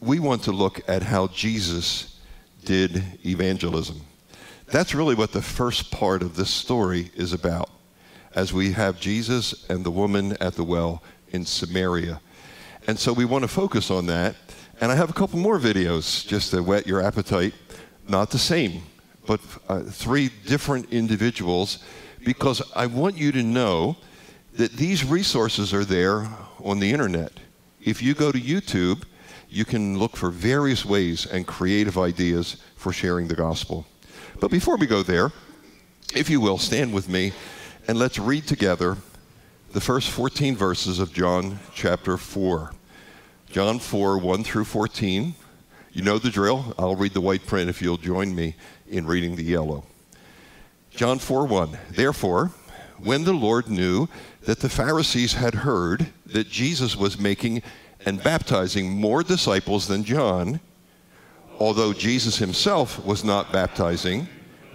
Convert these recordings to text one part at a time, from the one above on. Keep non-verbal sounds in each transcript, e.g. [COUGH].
we want to look at how Jesus did evangelism. That's really what the first part of this story is about, as we have Jesus and the woman at the well in Samaria. And so we want to focus on that. And I have a couple more videos just to whet your appetite. Not the same, but uh, three different individuals, because I want you to know that these resources are there on the internet. If you go to YouTube, you can look for various ways and creative ideas for sharing the gospel. But before we go there, if you will, stand with me and let's read together the first 14 verses of John chapter 4. John 4, 1 through 14. You know the drill. I'll read the white print if you'll join me in reading the yellow. John 4, 1. Therefore, when the Lord knew that the Pharisees had heard that Jesus was making and baptizing more disciples than John, although Jesus himself was not baptizing,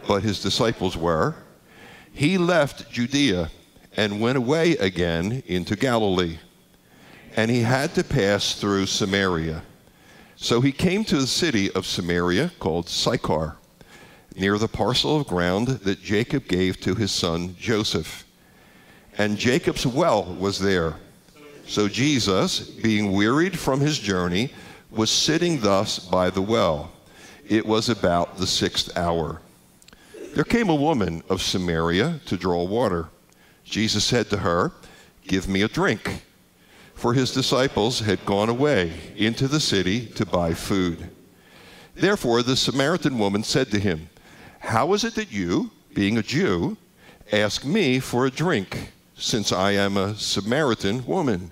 but his disciples were, he left Judea and went away again into Galilee. And he had to pass through Samaria. So he came to the city of Samaria called Sychar, near the parcel of ground that Jacob gave to his son Joseph. And Jacob's well was there. So Jesus, being wearied from his journey, was sitting thus by the well. It was about the sixth hour. There came a woman of Samaria to draw water. Jesus said to her, Give me a drink. For his disciples had gone away into the city to buy food. Therefore, the Samaritan woman said to him, How is it that you, being a Jew, ask me for a drink, since I am a Samaritan woman?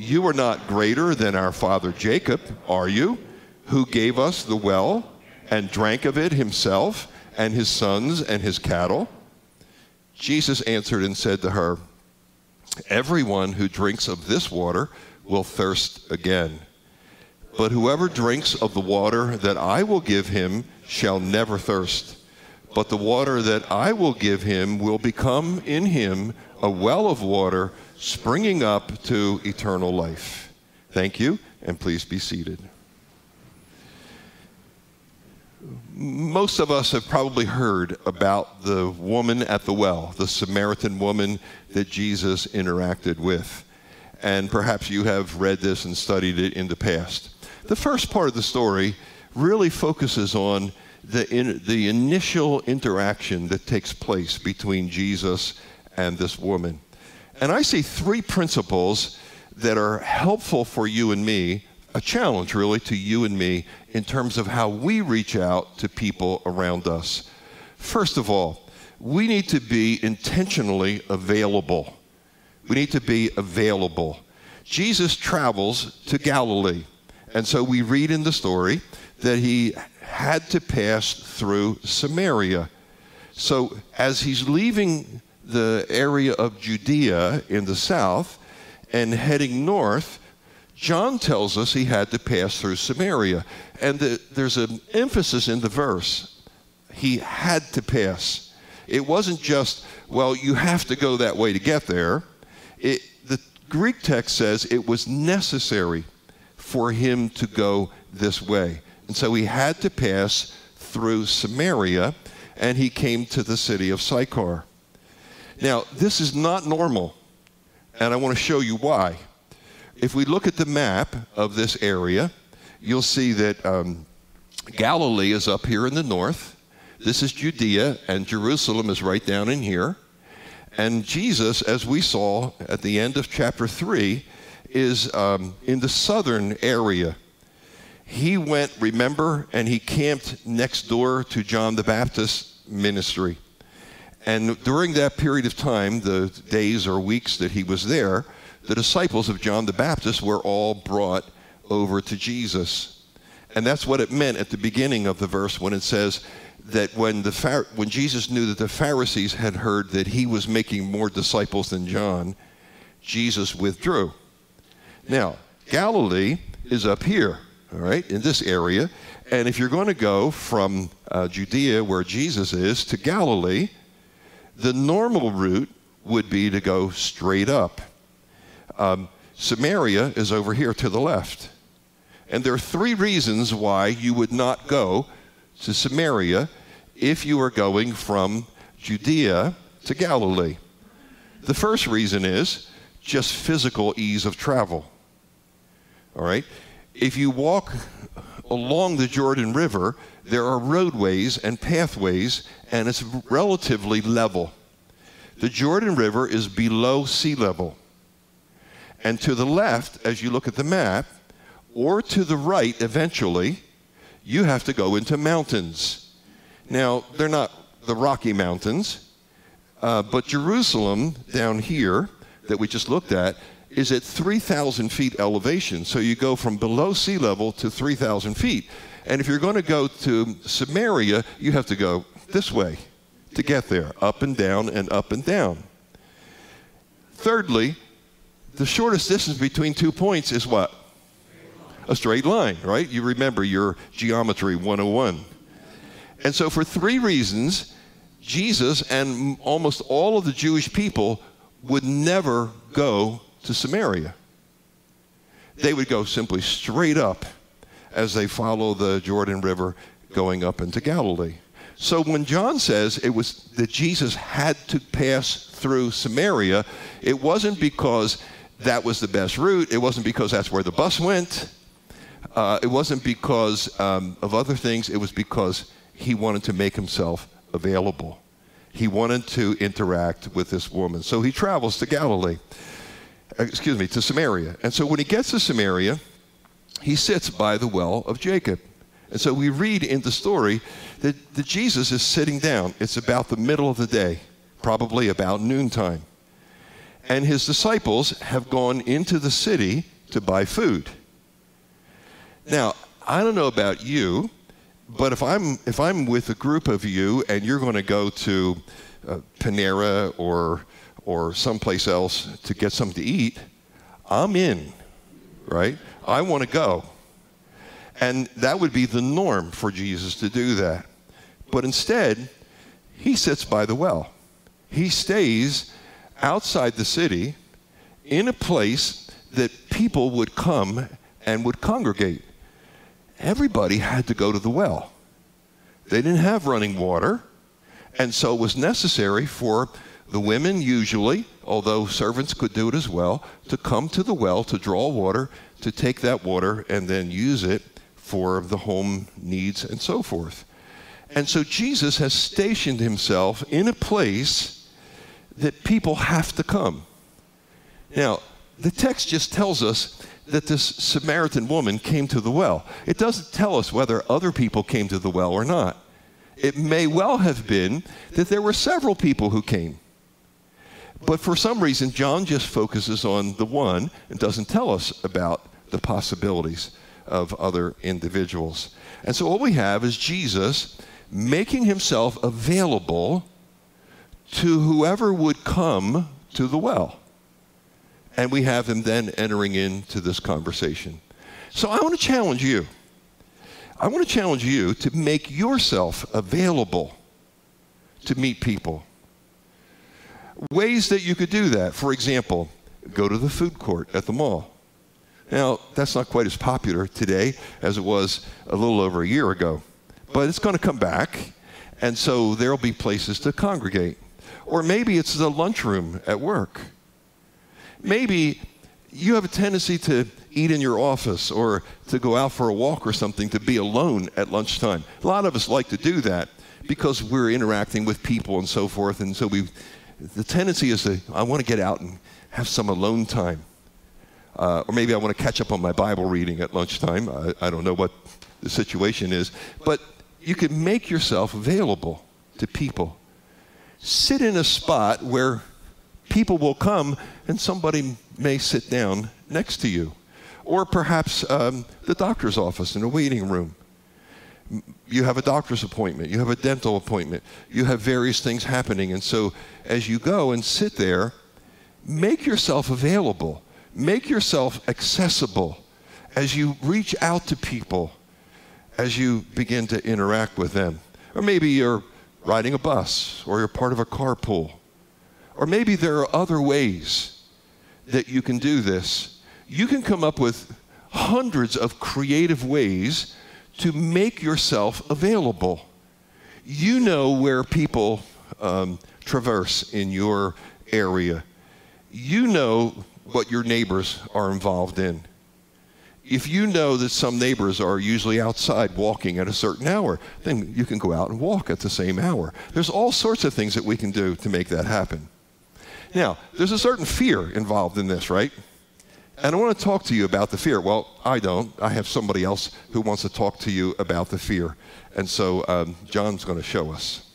You are not greater than our father Jacob, are you, who gave us the well and drank of it himself and his sons and his cattle? Jesus answered and said to her, Everyone who drinks of this water will thirst again. But whoever drinks of the water that I will give him shall never thirst. But the water that I will give him will become in him a well of water springing up to eternal life. Thank you, and please be seated. Most of us have probably heard about the woman at the well, the Samaritan woman that Jesus interacted with. And perhaps you have read this and studied it in the past. The first part of the story really focuses on the, in, the initial interaction that takes place between Jesus and this woman. And I see three principles that are helpful for you and me, a challenge really to you and me in terms of how we reach out to people around us. First of all, we need to be intentionally available. We need to be available. Jesus travels to Galilee. And so we read in the story that he had to pass through Samaria. So as he's leaving the area of Judea in the south and heading north, John tells us he had to pass through Samaria. And the, there's an emphasis in the verse. He had to pass. It wasn't just, well, you have to go that way to get there. It, the Greek text says it was necessary for him to go this way. And so he had to pass through Samaria, and he came to the city of Sychar. Now, this is not normal, and I want to show you why. If we look at the map of this area, you'll see that um, Galilee is up here in the north. This is Judea, and Jerusalem is right down in here. And Jesus, as we saw at the end of chapter 3, is um, in the southern area. He went, remember, and he camped next door to John the Baptist's ministry. And during that period of time, the days or weeks that he was there, the disciples of John the Baptist were all brought over to Jesus. And that's what it meant at the beginning of the verse when it says that when, the when Jesus knew that the Pharisees had heard that he was making more disciples than John, Jesus withdrew. Now, Galilee is up here, all right, in this area. And if you're going to go from uh, Judea, where Jesus is, to Galilee, the normal route would be to go straight up. Um, Samaria is over here to the left. And there are three reasons why you would not go to Samaria if you are going from Judea to Galilee. The first reason is just physical ease of travel. All right? If you walk along the Jordan River, there are roadways and pathways, and it's relatively level. The Jordan River is below sea level. And to the left, as you look at the map, or to the right eventually, you have to go into mountains. Now, they're not the Rocky Mountains, uh, but Jerusalem down here that we just looked at is at 3,000 feet elevation. So you go from below sea level to 3,000 feet. And if you're going to go to Samaria, you have to go this way to get there, up and down and up and down. Thirdly, the shortest distance between two points is what? A straight line, right? You remember your geometry 101. And so, for three reasons, Jesus and almost all of the Jewish people would never go to Samaria. They would go simply straight up as they follow the Jordan River going up into Galilee. So when John says it was that Jesus had to pass through Samaria, it wasn't because that was the best route. It wasn't because that's where the bus went. Uh, it wasn't because um, of other things. It was because he wanted to make himself available. He wanted to interact with this woman. So he travels to Galilee, excuse me, to Samaria. And so when he gets to Samaria, he sits by the well of Jacob. And so we read in the story that, that Jesus is sitting down. It's about the middle of the day, probably about noontime. And his disciples have gone into the city to buy food. Now, I don't know about you, but if I'm, if I'm with a group of you and you're going to go to uh, Panera or, or someplace else to get something to eat, I'm in, right? I want to go. And that would be the norm for Jesus to do that. But instead, he sits by the well. He stays outside the city in a place that people would come and would congregate. Everybody had to go to the well. They didn't have running water, and so it was necessary for the women, usually, although servants could do it as well, to come to the well to draw water, to take that water and then use it for the home needs and so forth. And so Jesus has stationed himself in a place that people have to come. Now, the text just tells us that this Samaritan woman came to the well. It doesn't tell us whether other people came to the well or not. It may well have been that there were several people who came. But for some reason, John just focuses on the one and doesn't tell us about the possibilities of other individuals. And so what we have is Jesus making himself available to whoever would come to the well. And we have him then entering into this conversation. So I want to challenge you. I want to challenge you to make yourself available to meet people. Ways that you could do that. For example, go to the food court at the mall. Now, that's not quite as popular today as it was a little over a year ago, but it's going to come back, and so there'll be places to congregate. Or maybe it's the lunchroom at work. Maybe you have a tendency to eat in your office or to go out for a walk or something to be alone at lunchtime. A lot of us like to do that because we're interacting with people and so forth. And so we, the tendency is to, I want to get out and have some alone time. Uh, or maybe I want to catch up on my Bible reading at lunchtime. I, I don't know what the situation is. But you can make yourself available to people. Sit in a spot where people will come and somebody may sit down next to you. Or perhaps um, the doctor's office in a waiting room. You have a doctor's appointment, you have a dental appointment, you have various things happening. And so as you go and sit there, make yourself available, make yourself accessible as you reach out to people, as you begin to interact with them. Or maybe you're riding a bus, or you're part of a carpool, or maybe there are other ways that you can do this. You can come up with hundreds of creative ways to make yourself available. You know where people um, traverse in your area. You know what your neighbors are involved in. If you know that some neighbors are usually outside walking at a certain hour, then you can go out and walk at the same hour. There's all sorts of things that we can do to make that happen. Now, there's a certain fear involved in this, right? And I want to talk to you about the fear. Well, I don't. I have somebody else who wants to talk to you about the fear. And so um, John's going to show us.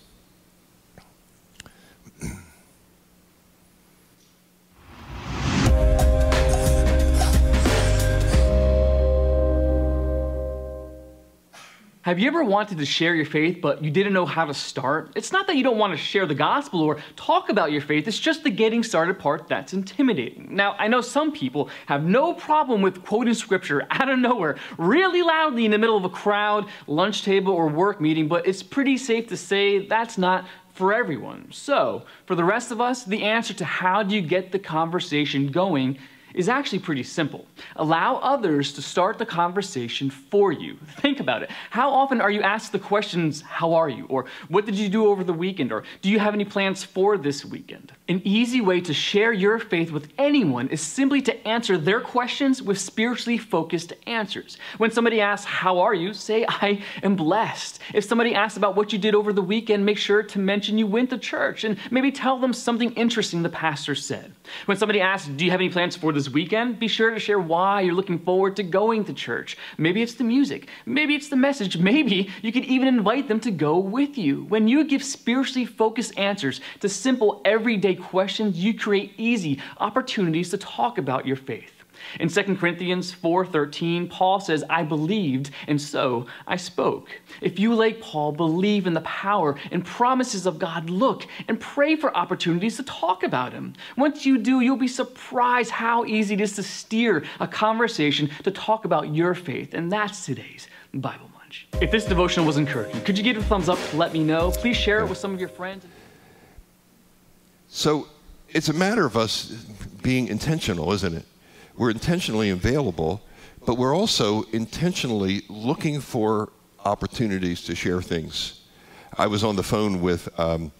Have you ever wanted to share your faith, but you didn't know how to start? It's not that you don't want to share the gospel or talk about your faith, it's just the getting started part that's intimidating. Now, I know some people have no problem with quoting scripture [LAUGHS] out of nowhere, really loudly in the middle of a crowd, lunch table, or work meeting, but it's pretty safe to say that's not for everyone. So, for the rest of us, the answer to how do you get the conversation going is actually pretty simple. Allow others to start the conversation for you. Think about it. How often are you asked the questions, How are you? or What did you do over the weekend? or Do you have any plans for this weekend? An easy way to share your faith with anyone is simply to answer their questions with spiritually focused answers. When somebody asks, How are you? say, I am blessed. If somebody asks about what you did over the weekend, make sure to mention you went to church and maybe tell them something interesting the pastor said. When somebody asks, Do you have any plans for this weekend? Be sure to share why you're looking forward to going to church. Maybe it's the music, maybe it's the message, [LAUGHS] maybe you could even invite them to go with you. When you give spiritually focused answers to simple, everyday questions, you create easy opportunities to talk about your faith. In 2 Corinthians 4:13, Paul says, "I believed, and so I spoke." If you like Paul believe in the power and promises of God, look and pray for opportunities to talk about him. Once you do, you'll be surprised how easy it is to steer a conversation to talk about your faith, and that's today's Bible Munch. If this devotional was encouraging, could you give it a thumbs up to let me know? Please share it with some of your friends. So, it's a matter of us being intentional, isn't it? We're intentionally available, but we're also intentionally looking for opportunities to share things. I was on the phone with um,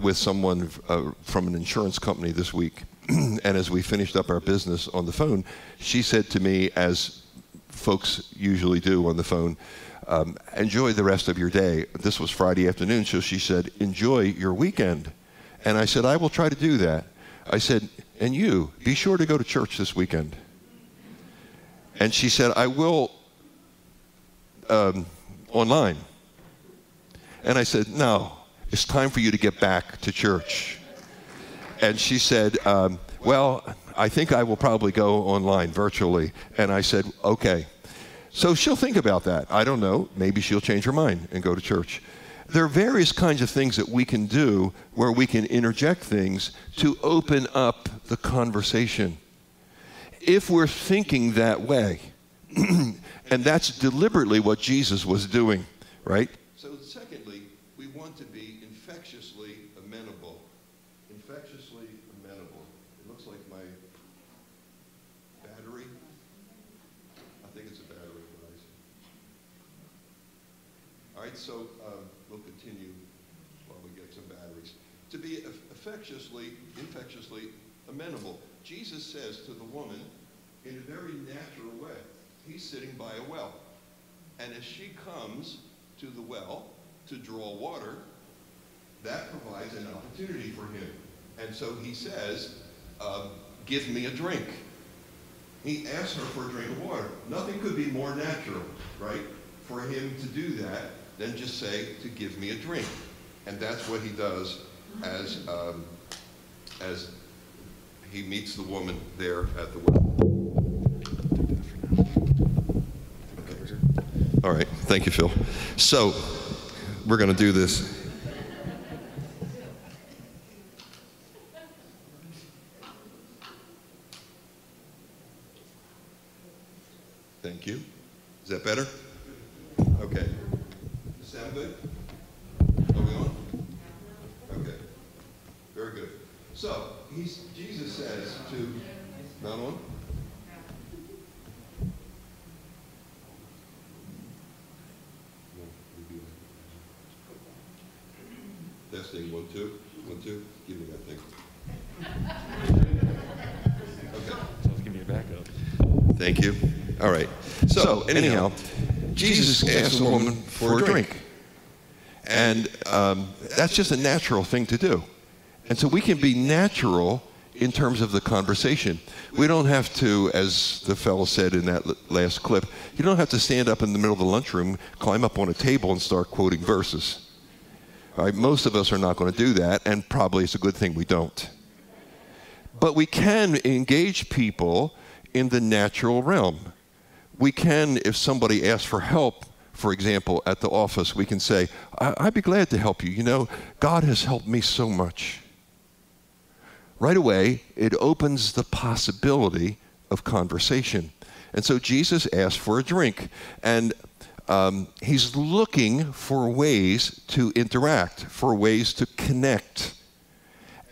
with someone uh, from an insurance company this week, [CLEARS THROAT] and as we finished up our business on the phone, she said to me, as folks usually do on the phone, um, "Enjoy the rest of your day." This was Friday afternoon, so she said, "Enjoy your weekend," and I said, "I will try to do that." I said, and you, be sure to go to church this weekend. And she said, I will um, online. And I said, No, it's time for you to get back to church. And she said, um, Well, I think I will probably go online virtually. And I said, Okay. So she'll think about that. I don't know. Maybe she'll change her mind and go to church there are various kinds of things that we can do where we can interject things to open up the conversation. If we're thinking that way, [CLEARS THROAT] and that's deliberately what Jesus was doing, right? So, secondly, we want to be infectiously amenable. Infectiously amenable. It looks like my battery. I think it's a battery, guys. All right, so. Um, we'll continue while we get some batteries. To be infectiously, infectiously amenable. Jesus says to the woman in a very natural way. He's sitting by a well. And as she comes to the well to draw water, that provides an opportunity for him. And so he says, uh, Give me a drink. He asks her for a drink of water. Nothing could be more natural, right, for him to do that than just say, To give me a drink. And that's what he does as, um, as he meets the woman there at the well. All right, thank you, Phil. So, we're going to do this. Thank you. Is that better? Okay. Sound good? Are we on? Okay. Very good. So, he's, Jesus says to, not on? Testing, one, two, one, two. Give me that thing. Okay. Give me a backup. Thank you. All right. So, anyhow, Jesus asked the woman for a drink. And um, that's just a natural thing to do. And so we can be natural in terms of the conversation. We don't have to, as the fellow said in that last clip, you don't have to stand up in the middle of the lunchroom, climb up on a table, and start quoting verses. Right? Most of us are not going to do that, and probably it's a good thing we don't. But we can engage people in the natural realm. We can, if somebody asks for help, for example, at the office, we can say, I- I'd be glad to help you. You know, God has helped me so much. Right away, it opens the possibility of conversation. And so Jesus asked for a drink. And um, he's looking for ways to interact, for ways to connect.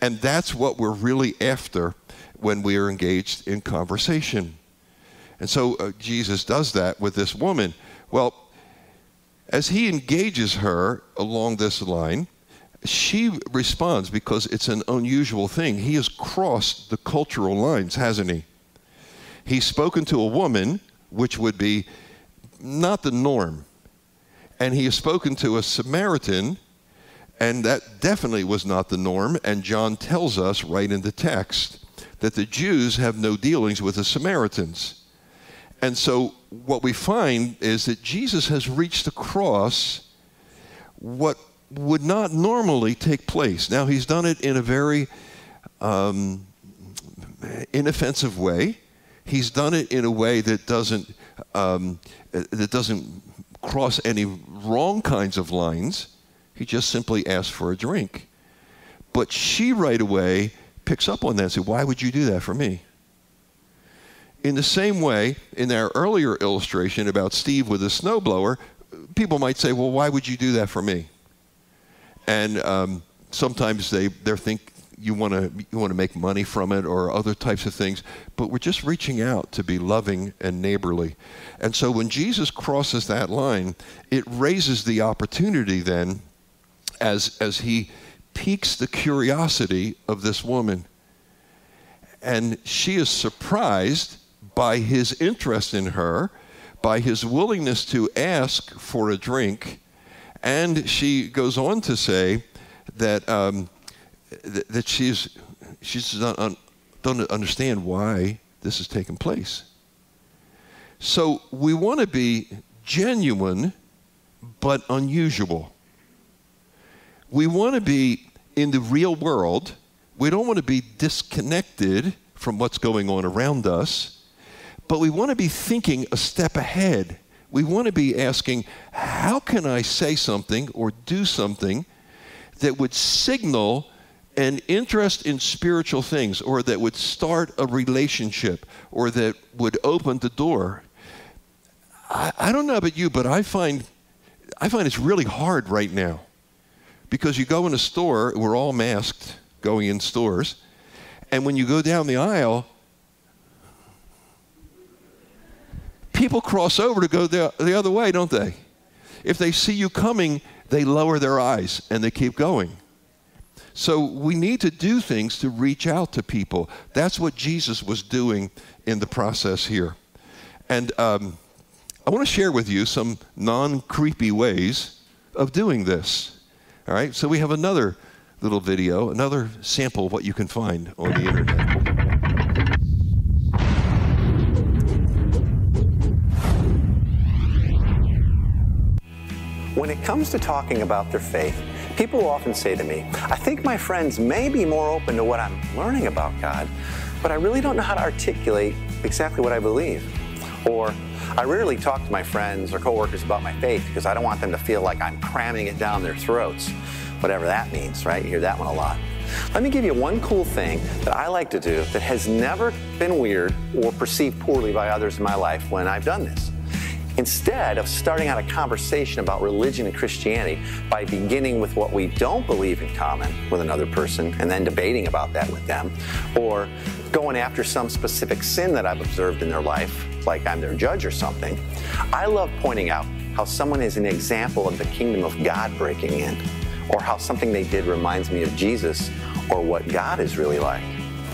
And that's what we're really after when we are engaged in conversation. And so uh, Jesus does that with this woman. Well, as he engages her along this line, she responds because it's an unusual thing. He has crossed the cultural lines, hasn't he? He's spoken to a woman, which would be not the norm. And he has spoken to a Samaritan, and that definitely was not the norm. And John tells us right in the text that the Jews have no dealings with the Samaritans. And so what we find is that Jesus has reached across what would not normally take place. Now, he's done it in a very um, inoffensive way. He's done it in a way that doesn't, um, that doesn't cross any wrong kinds of lines. He just simply asks for a drink. But she right away picks up on that and says, Why would you do that for me? In the same way, in our earlier illustration about Steve with a snowblower, people might say, Well, why would you do that for me? And um, sometimes they they think you want to you want to make money from it or other types of things, but we're just reaching out to be loving and neighborly. And so when Jesus crosses that line, it raises the opportunity then as as he piques the curiosity of this woman. And she is surprised by his interest in her, by his willingness to ask for a drink. And she goes on to say that, um, th- that she's, she does un- don't understand why this has taken place. So we want to be genuine but unusual. We want to be in the real world. We don't want to be disconnected from what's going on around us, but we want to be thinking a step ahead. We want to be asking, how can I say something or do something that would signal an interest in spiritual things or that would start a relationship or that would open the door? I, I don't know about you, but I find, I find it's really hard right now because you go in a store, we're all masked going in stores, and when you go down the aisle, people cross over to go the, the other way, don't they? If they see you coming, they lower their eyes and they keep going. So we need to do things to reach out to people. That's what Jesus was doing in the process here. And um, I want to share with you some non creepy ways of doing this. All right, so we have another little video, another sample of what you can find on the internet. When it comes to talking about their faith, people often say to me, I think my friends may be more open to what I'm learning about God, but I really don't know how to articulate exactly what I believe. Or, I rarely talk to my friends or coworkers about my faith because I don't want them to feel like I'm cramming it down their throats. Whatever that means, right? You hear that one a lot. Let me give you one cool thing that I like to do that has never been weird or perceived poorly by others in my life when I've done this. Instead of starting out a conversation about religion and Christianity by beginning with what we don't believe in common with another person and then debating about that with them, or going after some specific sin that I've observed in their life, like I'm their judge or something, I love pointing out how someone is an example of the kingdom of God breaking in, or how something they did reminds me of Jesus or what God is really like.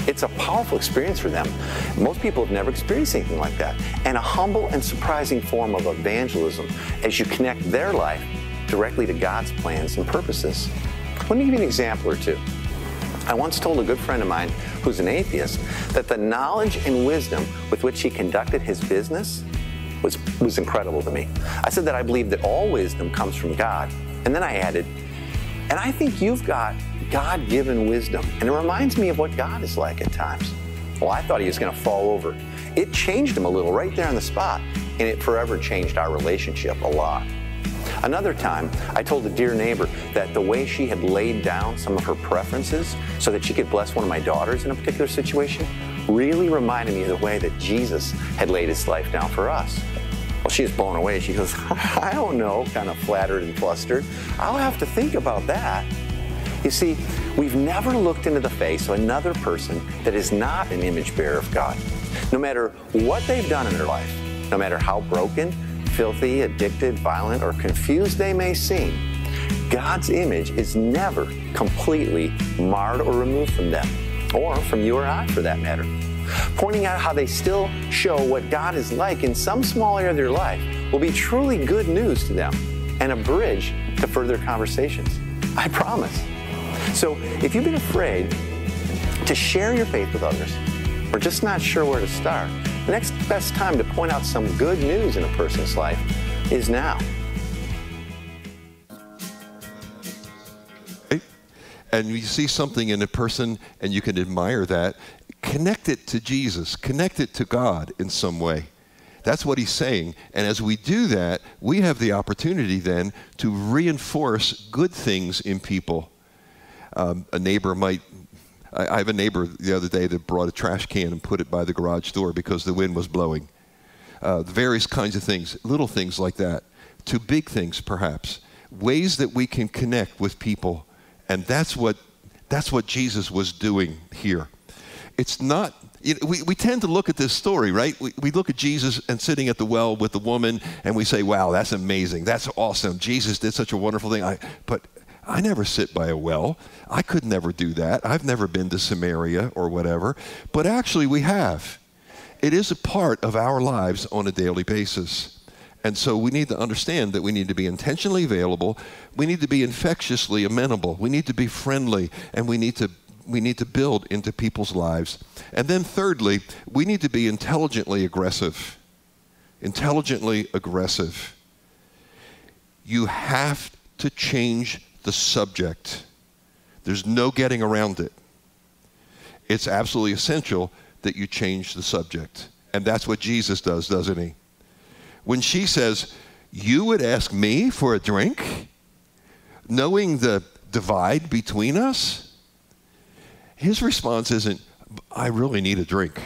It's a powerful experience for them. Most people have never experienced anything like that. And a humble and surprising form of evangelism as you connect their life directly to God's plans and purposes. Let me give you an example or two. I once told a good friend of mine who's an atheist that the knowledge and wisdom with which he conducted his business was, was incredible to me. I said that I believe that all wisdom comes from God. And then I added, and I think you've got God given wisdom. And it reminds me of what God is like at times. Well, I thought he was going to fall over. It changed him a little right there on the spot, and it forever changed our relationship a lot. Another time, I told a dear neighbor that the way she had laid down some of her preferences so that she could bless one of my daughters in a particular situation really reminded me of the way that Jesus had laid his life down for us. Well, she was blown away. She goes, [LAUGHS] I don't know, kind of flattered and flustered. I'll have to think about that. You see, we've never looked into the face of another person that is not an image bearer of God. No matter what they've done in their life, no matter how broken, filthy, addicted, violent, or confused they may seem, God's image is never completely marred or removed from them, or from you or I for that matter. Pointing out how they still show what God is like in some small area of their life will be truly good news to them and a bridge to further conversations. I promise. So if you've been afraid to share your faith with others, or just not sure where to start, the next best time to point out some good news in a person's life is now. And you see something in a person and you can admire that, connect it to Jesus, connect it to God in some way. That's what he's saying. And as we do that, we have the opportunity then to reinforce good things in people. Um, a neighbor might I, have a neighbor the other day that brought a trash can and put it by the garage door because the wind was blowing. Uh, various kinds of things, little things like that, to big things perhaps, ways that we can connect with people, and that's what that's what Jesus was doing here. It's not. You know, we, we tend to look at this story, right? We, we look at Jesus and sitting at the well with the woman, and we say, wow, that's amazing. That's awesome. Jesus did such a wonderful thing. I, but I never sit by a well. I could never do that. I've never been to Samaria or whatever. But actually, we have. It is a part of our lives on a daily basis. And so we need to understand that we need to be intentionally available. We need to be infectiously amenable. We need to be friendly. And we need to, we need to build into people's lives. And then, thirdly, we need to be intelligently aggressive. Intelligently aggressive. You have to change the subject. There's no getting around it. It's absolutely essential that you change the subject. And that's what Jesus does, doesn't he? When she says, You would ask me for a drink, knowing the divide between us, his response isn't, I really need a drink,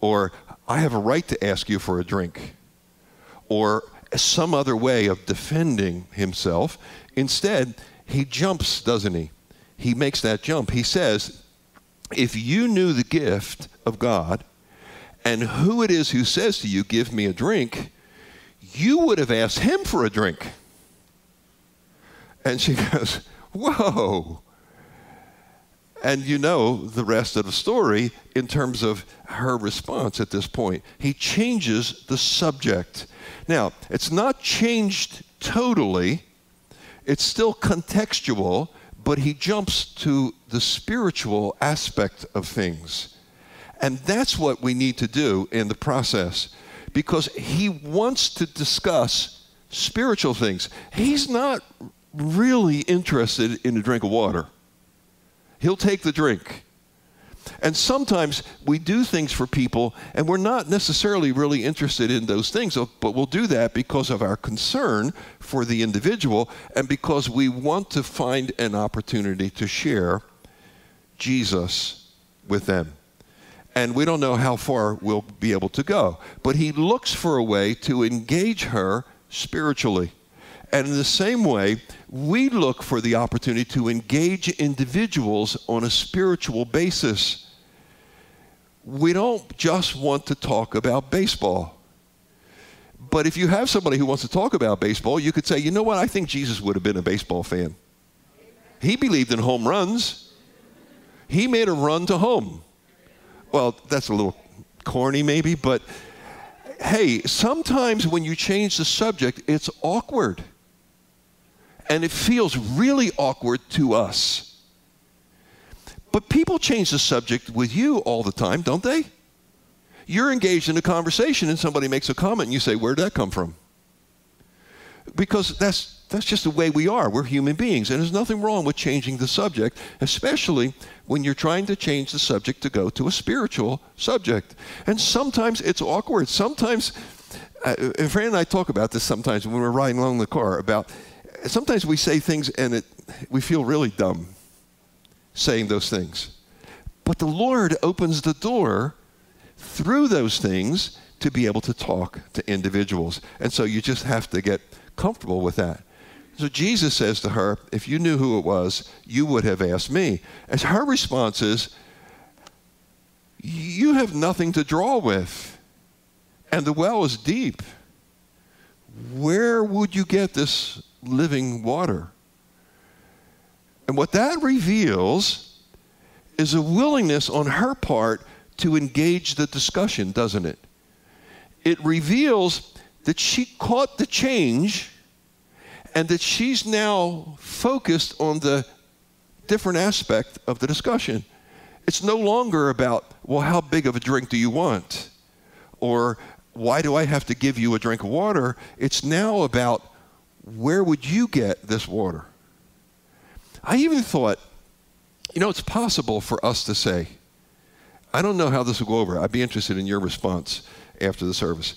or I have a right to ask you for a drink, or some other way of defending himself. Instead, he jumps, doesn't he? He makes that jump. He says, If you knew the gift of God and who it is who says to you, Give me a drink, you would have asked him for a drink. And she [LAUGHS] goes, Whoa, And you know the rest of the story in terms of her response at this point. He changes the subject. Now, it's not changed totally, it's still contextual, but he jumps to the spiritual aspect of things. And that's what we need to do in the process because he wants to discuss spiritual things. He's not really interested in a drink of water. He'll take the drink. And sometimes we do things for people and we're not necessarily really interested in those things, but we'll do that because of our concern for the individual and because we want to find an opportunity to share Jesus with them. And we don't know how far we'll be able to go. But he looks for a way to engage her spiritually. And in the same way, we look for the opportunity to engage individuals on a spiritual basis. We don't just want to talk about baseball. But if you have somebody who wants to talk about baseball, you could say, you know what, I think Jesus would have been a baseball fan. He believed in home runs, he made a run to home. Well, that's a little corny, maybe, but hey, sometimes when you change the subject, it's awkward and it feels really awkward to us. But people change the subject with you all the time, don't they? You're engaged in a conversation and somebody makes a comment and you say, Where'd that come from? Because that's, that's just the way we are. We're human beings. And there's nothing wrong with changing the subject, especially when you're trying to change the subject to go to a spiritual subject. And sometimes it's awkward. Sometimes, uh, Fran and I talk about this sometimes when we're riding along the car about sometimes we say things and it, we feel really dumb saying those things. But the Lord opens the door through those things to be able to talk to individuals. And so you just have to get comfortable with that. So Jesus says to her, If you knew who it was, you would have asked me. And her response is, You have nothing to draw with, and the well is deep. Where would you get this living water. And what that reveals is a willingness on her part to engage the discussion, doesn't it? It reveals that she caught the change and that she's now focused on the different aspect of the discussion. It's no longer about, well, how big of a drink do you want? Or why do I have to give you a drink of water? It's now about where would you get this water? I even thought, you know, it's possible for us to say, I don't know how this will go over. I'd be interested in your response after the service.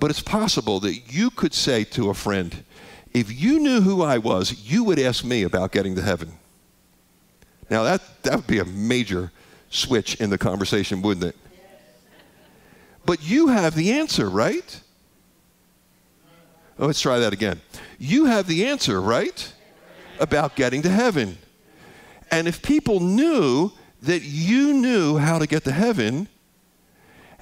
But it's possible that you could say to a friend, if you knew who I was, you would ask me about getting to heaven. Now, that, that would be a major switch in the conversation, wouldn't it? But you have the answer, right? Let's try that again. You have the answer, right? About getting to heaven. And if people knew that you knew how to get to heaven,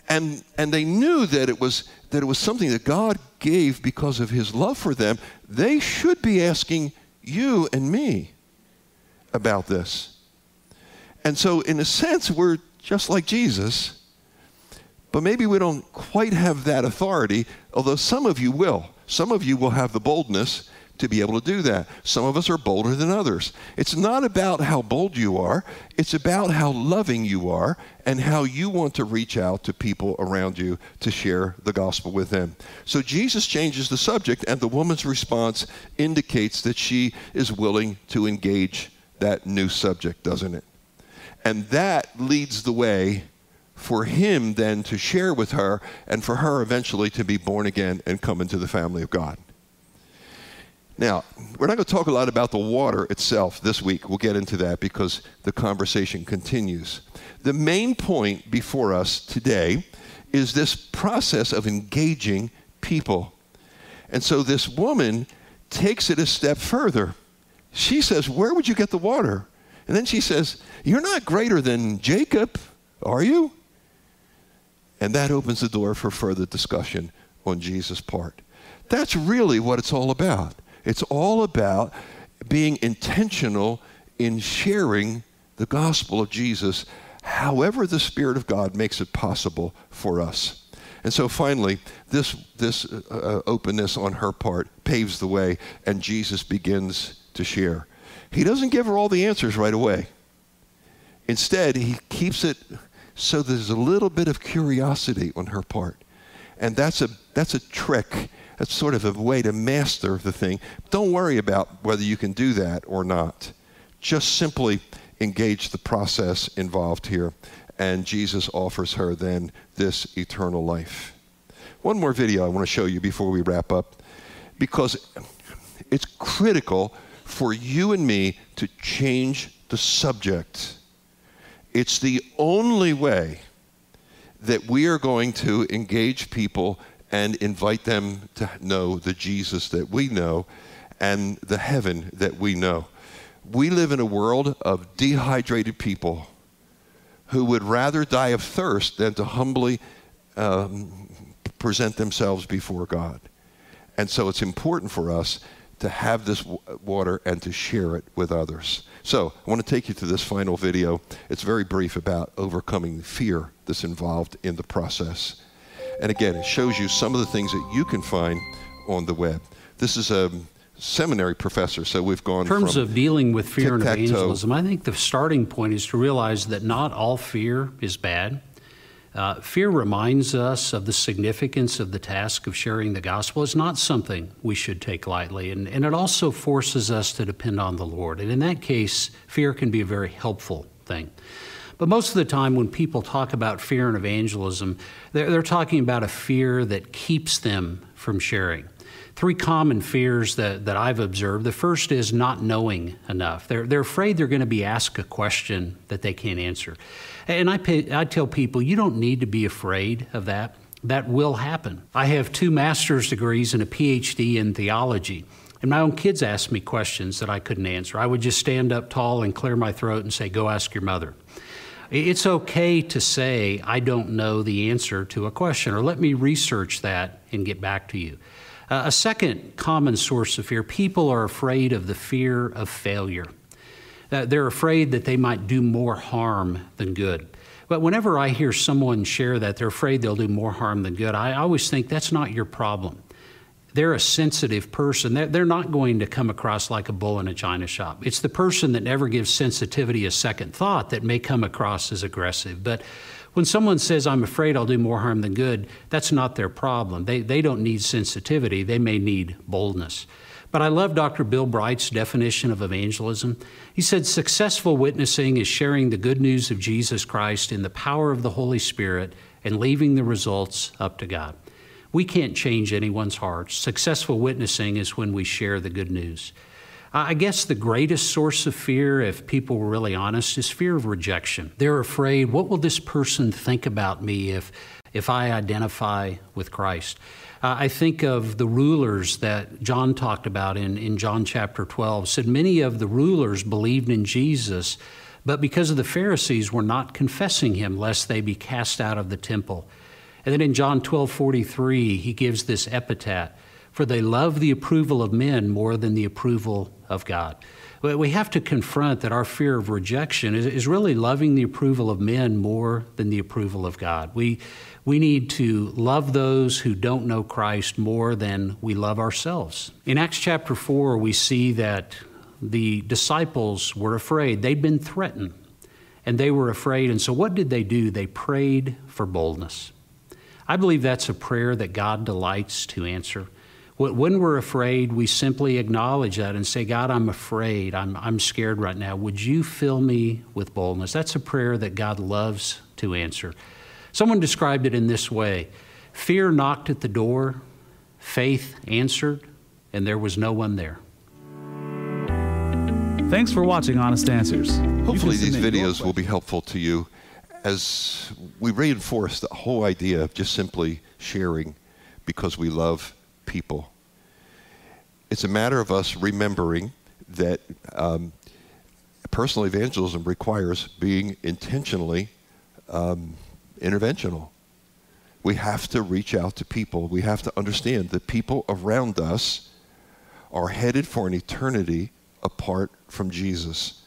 and, and they knew that it, was, that it was something that God gave because of his love for them, they should be asking you and me about this. And so, in a sense, we're just like Jesus, but maybe we don't quite have that authority, although some of you will. Some of you will have the boldness to be able to do that. Some of us are bolder than others. It's not about how bold you are, it's about how loving you are and how you want to reach out to people around you to share the gospel with them. So Jesus changes the subject, and the woman's response indicates that she is willing to engage that new subject, doesn't it? And that leads the way for him then to share with her and for her eventually to be born again and come into the family of God. Now, we're not going to talk a lot about the water itself this week. We'll get into that because the conversation continues. The main point before us today is this process of engaging people. And so this woman takes it a step further. She says, Where would you get the water? And then she says, You're not greater than Jacob, are you? And that opens the door for further discussion on Jesus' part. That's really what it's all about. It's all about being intentional in sharing the gospel of Jesus however the Spirit of God makes it possible for us. And so finally, this, this uh, uh, openness on her part paves the way, and Jesus begins to share. He doesn't give her all the answers right away. Instead, he keeps it so there's a little bit of curiosity on her part. And that's a, that's a trick. That's sort of a way to master the thing. Don't worry about whether you can do that or not. Just simply engage the process involved here. And Jesus offers her then this eternal life. One more video I want to show you before we wrap up because it's critical for you and me to change the subject. It's the only way that we are going to engage people and invite them to know the Jesus that we know and the heaven that we know. We live in a world of dehydrated people who would rather die of thirst than to humbly um, present themselves before God. And so it's important for us to have this water and to share it with others. So I want to take you to this final video. It's very brief about overcoming fear that's involved in the process. And again, it shows you some of the things that you can find on the web. This is a seminary professor, so we've gone through. In terms of dealing with fear and evangelism, I think the starting point is to realize that not all fear is bad. Uh, fear reminds us of the significance of the task of sharing the gospel. It's not something we should take lightly, and, and it also forces us to depend on the Lord. And in that case, fear can be a very helpful thing. But most of the time, when people talk about fear and evangelism, they're, they're talking about a fear that keeps them from sharing. Three common fears that, that I've observed. The first is not knowing enough. They're, they're afraid they're going to be asked a question that they can't answer. And I, pay, I tell people, you don't need to be afraid of that. That will happen. I have two master's degrees and a PhD in theology. And my own kids asked me questions that I couldn't answer. I would just stand up tall and clear my throat and say, Go ask your mother. It's okay to say, I don't know the answer to a question, or let me research that and get back to you. Uh, a second common source of fear people are afraid of the fear of failure. Uh, they're afraid that they might do more harm than good. But whenever I hear someone share that they're afraid they'll do more harm than good, I always think that's not your problem. They're a sensitive person. They're, they're not going to come across like a bull in a china shop. It's the person that never gives sensitivity a second thought that may come across as aggressive. But when someone says, I'm afraid I'll do more harm than good, that's not their problem. They, they don't need sensitivity, they may need boldness. But I love Dr. Bill Bright's definition of evangelism. He said, Successful witnessing is sharing the good news of Jesus Christ in the power of the Holy Spirit and leaving the results up to God. We can't change anyone's hearts. Successful witnessing is when we share the good news. I guess the greatest source of fear, if people were really honest, is fear of rejection. They're afraid, what will this person think about me if, if I identify with Christ? Uh, I think of the rulers that John talked about in, in John chapter 12. Said many of the rulers believed in Jesus, but because of the Pharisees were not confessing him, lest they be cast out of the temple. And then in John 12 43, he gives this epitaph For they love the approval of men more than the approval of God. We have to confront that our fear of rejection is, really loving the approval of men more than the approval of God. We, we need to love those who don't know Christ more than we love ourselves. In Acts chapter 4, we see that the disciples were afraid. They'd been threatened, and they were afraid. And so, what did they do? They prayed for boldness. I believe that's a prayer that God delights to answer. When we're afraid, we simply acknowledge that and say, God, I'm afraid. I'm, I'm scared right now. Would you fill me with boldness? That's a prayer that God loves to answer. Someone described it in this way Fear knocked at the door, faith answered, and there was no one there. Thanks for watching Honest Answers. Hopefully, these videos will be helpful to you as we reinforce the whole idea of just simply sharing because we love people. It's a matter of us remembering that um, personal evangelism requires being intentionally um, interventional. We have to reach out to people. We have to understand that people around us are headed for an eternity apart from Jesus.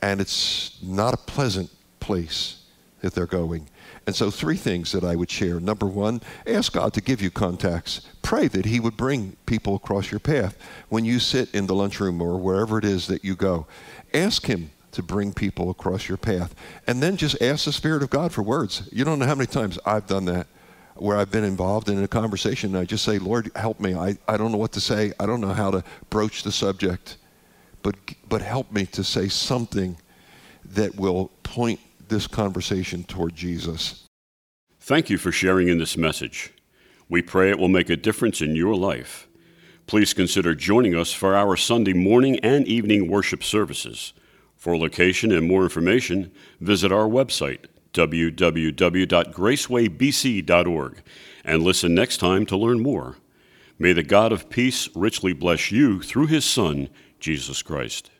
and it's not a pleasant place that they're going. And so, three things that I would share. Number one, ask God to give you contacts. Pray that He would bring people across your path. When you sit in the lunchroom or wherever it is that you go, ask Him to bring people across your path. And then just ask the Spirit of God for words. You don't know how many times I've done that where I've been involved in a conversation and I just say, Lord, help me. I, I don't know what to say. I don't know how to broach the subject. But, but help me to say something that will point this conversation toward Jesus. Thank you for sharing in this message. We pray it will make a difference in your life. Please consider joining us for our Sunday morning and evening worship services. For location and more information, visit our website, www.gracewaybc.org, and listen next time to learn more. May the God of peace richly bless you through his Son, Jesus Christ.